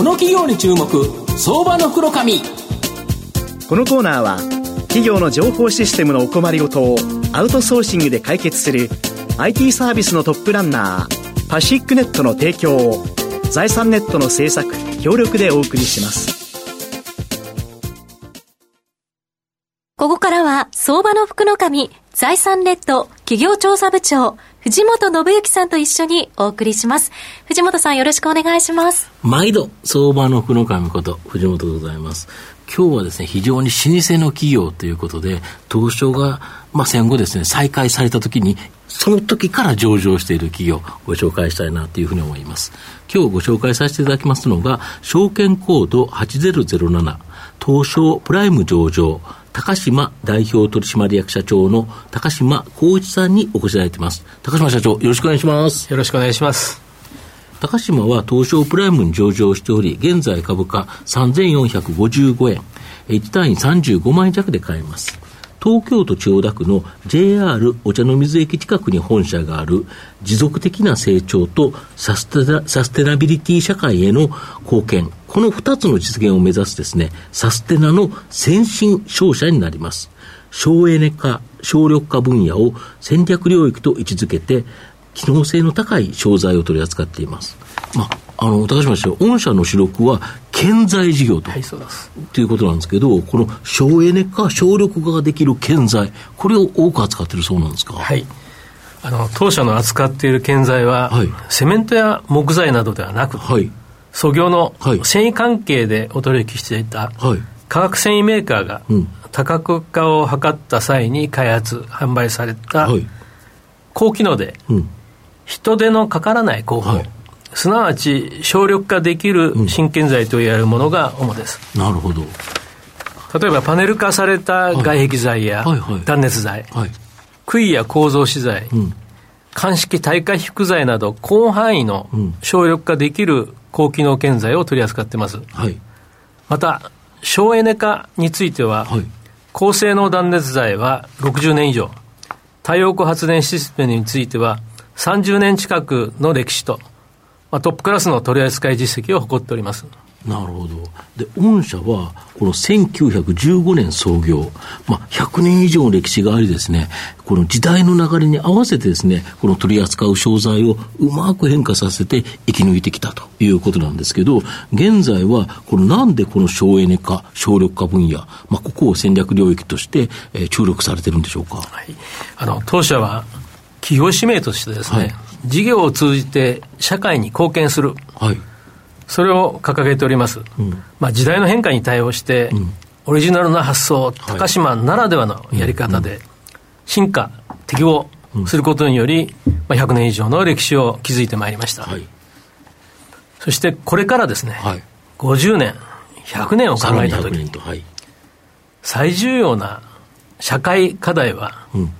この企業に注目相場の袋紙このコーナーは企業の情報システムのお困りごとをアウトソーシングで解決する IT サービスのトップランナーパシックネットの提供を財産ネットの制作協力でお送りします。ここからは相場の福の神財産ネット企業調査部長藤本信之さんと一緒にお送りします。藤本さんよろしくお願いします。毎度、相場の福の神こと、藤本でございます。今日はですね、非常に老舗の企業ということで、東証が、まあ、戦後ですね、再開された時に、その時から上場している企業ご紹介したいなというふうに思います。今日ご紹介させていただきますのが、証券コード8007、東証プライム上場、高島代表取締役社長の高島光一さんにお越しいただいています。高島社長、よろしくお願いします。よろしくお願いします。高島は東証プライムに上場しており、現在株価3455円、1単位35万円弱で買えます。東京都千代田区の JR お茶の水駅近くに本社がある持続的な成長とサステナビリティ社会への貢献。この二つの実現を目指すですね、サステナの先進商社になります。省エネ化、省力化分野を戦略領域と位置づけて、機能性の高い商材を取り扱っています。まあ、あの、高島氏御社の主力は、建材事業と、はい、そうです。ということなんですけど、この省エネ化、省力化ができる建材、これを多く扱っているそうなんですか？はい。あの、当社の扱っている建材は、はい、セメントや木材などではなく、はい、創業の繊維関係でお取引していた、化学繊維メーカーが、多角化を図った際に開発、販売された、高機能で、人手のかからない工法、はい、すなわち省力化できる新建材といわれるものが主です。うん、なるほど。例えばパネル化された外壁材や断熱材、はい、杭や構造資材、うん、鑑識耐火被覆材など広範囲の省力化できる高機能建材を取り扱っています。はい、また、省エネ化については、高性能断熱材は60年以上、太陽光発電システムについては30年近くの歴史と、まあ、トップクラスの取り扱い実績を誇っております。なるほど。で、御社は、この1915年創業、まあ、100年以上の歴史がありですね、この時代の流れに合わせてですね、この取り扱う商材をうまく変化させて生き抜いてきたということなんですけど、現在は、このなんでこの省エネ化、省力化分野、まあ、ここを戦略領域として、えー、注力されてるんでしょうか？はい。あの、当社は、企業使命としてですね、はい、事業を通じて社会に貢献する。はい。それを掲げております、うん、まあ、時代の変化に対応して、うん、オリジナルな発想、高島ならではのやり方で、進化、適合することにより、まあ、100年以上の歴史を築いてまいりました、はい、そしてこれからですね、はい、50年、100年を考えたときに、はい、最重要な社会課題は、うん、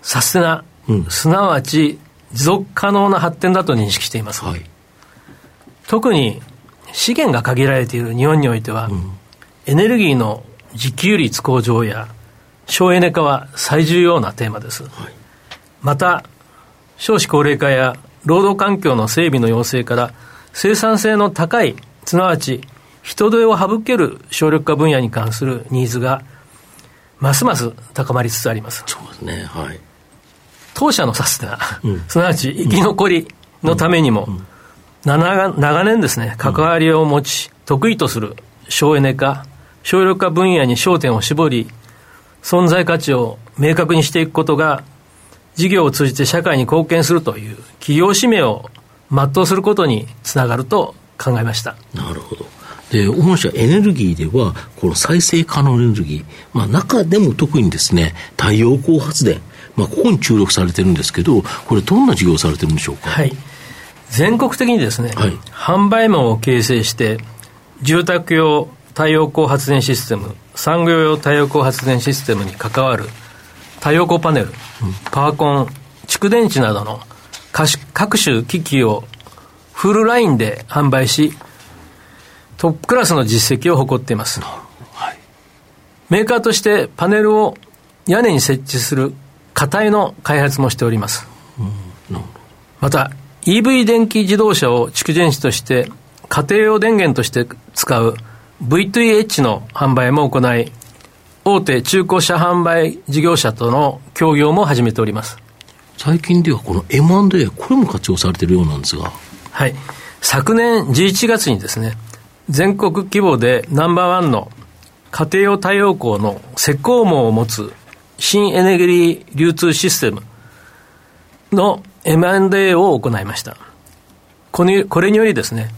サステナ、すなわち持続可能な発展だと認識しています。特に資源が限られている日本においては、うん、エネルギーの自給率向上や省エネ化は最重要なテーマです、はい、また少子高齢化や労働環境の整備の要請から生産性の高いすなわち人手を省ける省力化分野に関するニーズがますます高まりつつあります。そうですね。はい当社のサステナ、うん、すなわち生き残りのためにも、うん長年ですね、関わりを持ち、得意とする省エネ化、省力化分野に焦点を絞り、存在価値を明確にしていくことが、事業を通じて社会に貢献するという企業使命を全うすることにつながると考えました。なるほど。で、御社エネルギーでは、この再生可能エネルギー、まあ中でも特にですね、太陽光発電、まあここに注力されてるんですけど、これどんな事業をされてるんでしょうか？はい。全国的にですね、はい、販売網を形成して、住宅用太陽光発電システム、産業用太陽光発電システムに関わる太陽光パネル、うん、パワコン、蓄電池などの各種機器をフルラインで販売し、トップクラスの実績を誇っています。はい、メーカーとしてパネルを屋根に設置する架体の開発もしております。うん、また、EV 電気自動車を蓄電池として家庭用電源として使う V2H の販売も行い、大手中古車販売事業者との協業も始めております。最近ではこの M&A、これも活用されているようなんですが。はい。昨年11月にですね、全国規模でナンバーワンの家庭用太陽光の石膏網を持つ新エネルギー流通システムの M&A を行いました。これこれによりですね、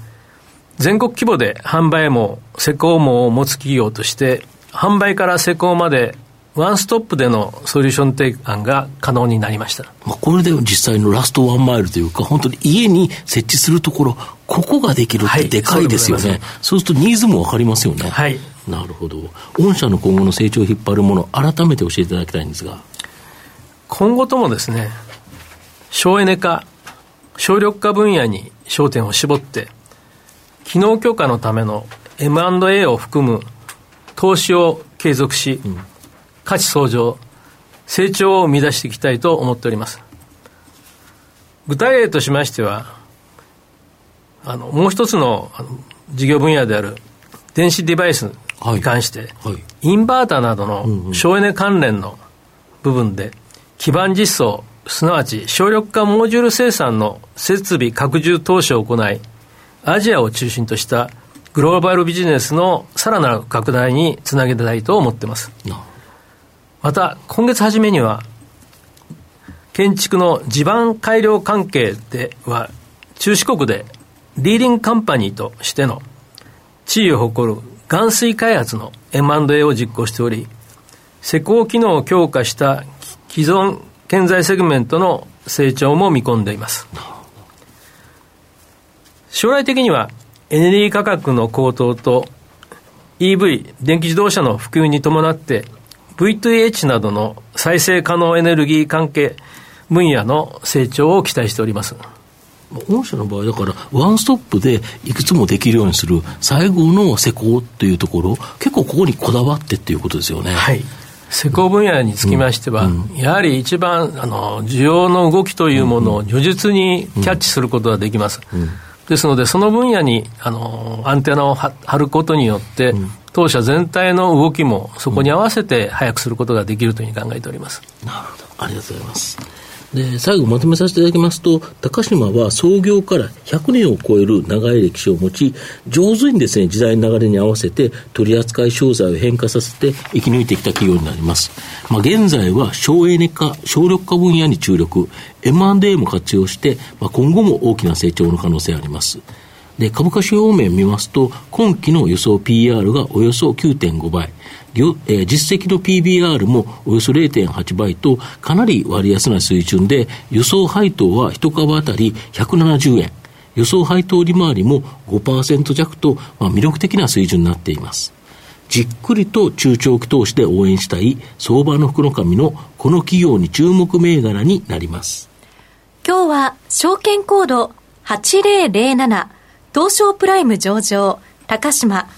全国規模で販売網、施工網を持つ企業として、販売から施工までワンストップでのソリューション提案が可能になりました。まあ、これで実際のラストワンマイルというか、本当に家に設置するところ、ここができるってでかいですよね。はい、そうするとニーズもわかりますよね。はい。なるほど。御社の今後の成長を引っ張るもの、改めて教えていただきたいんですが。今後ともですね、省エネ化、省力化分野に焦点を絞って、機能強化のための M&A を含む投資を継続し、うん、価値相乗、成長を生み出していきたいと思っております。具体例としましては、あの、もう一つの事業分野である電子デバイスに関して、はいはい、インバーターなどの省エネ関連の部分で、基盤実装、すなわち省力化モジュール生産の設備拡充投資を行い、アジアを中心としたグローバルビジネスのさらなる拡大につなげたいと思っています。また、今月初めには、建築の地盤改良関係では、中四国でリーディングカンパニーとしての地位を誇る岩水開発の M&A を実行しており、施工機能を強化した既存建材セグメントの成長も見込んでいます。将来的にはエネルギー価格の高騰と EV、電気自動車の普及に伴って V2H などの再生可能エネルギー関係分野の成長を期待しております。御社の場合だから、ワンストップでいくつもできるようにする最後の施工っていうところ、結構ここにこだわってっていうことですよね。はい。施工分野につきましては、うんうん、やはり一番あの需要の動きというものを如実にキャッチすることができます。うんですので、その分野にあのアンテナを張ることによって、うん、当社全体の動きもそこに合わせて早くすることができるというふうに考えております。なるほど。ありがとうございます。で、最後まとめさせていただきますと、高島は創業から100年を超える長い歴史を持ち、上手にですね、時代の流れに合わせて取扱い商材を変化させて生き抜いてきた企業になります。まあ、現在は省エネ化、省力化分野に注力、M&A も活用して、まあ、今後も大きな成長の可能性あります。で、株価指標面見ますと、今期の予想 PR がおよそ9.5倍、えー、実績の PBR もおよそ0.8倍と、かなり割安な水準で、予想配当は1株当たり170円。予想配当利回りも5%弱と、まあ、魅力的な水準になっています。じっくりと中長期投資で応援したい相場の福の神のこの企業に注目銘柄になります。今日は証券コード8007東証プライム上場高島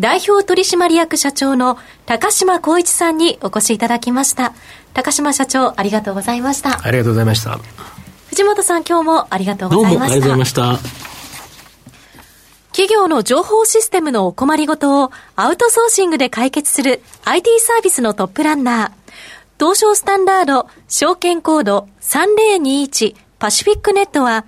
代表取締役社長の高島光一さんにお越しいただきました。高島社長、ありがとうございました。ありがとうございました。藤本さん、今日もありがとうございました。どうもありがとうございました。企業の情報システムのお困りごとをアウトソーシングで解決する IT サービスのトップランナー。東証スタンダード証券コード3021パシフィックネットは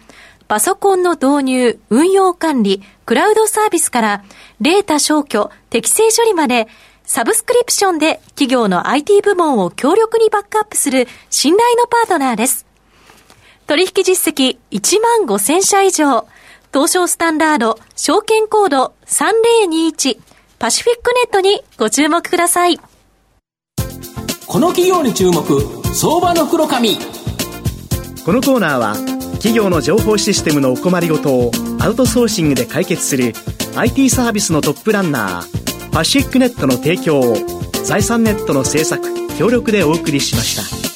パソコンの導入、運用管理、クラウドサービスから、データ消去、適正処理まで、サブスクリプションで企業の IT 部門を強力にバックアップする信頼のパートナーです。取引実績1万5000社以上、東証スタンダード、証券コード3021、パシフィックネットにご注目ください。この企業に注目、相場の黒髪。このコーナーは、企業の情報システムのお困りごとをアウトソーシングで解決する IT サービスのトップランナーパシックネットの提供を財産ネットの制作協力でお送りしました。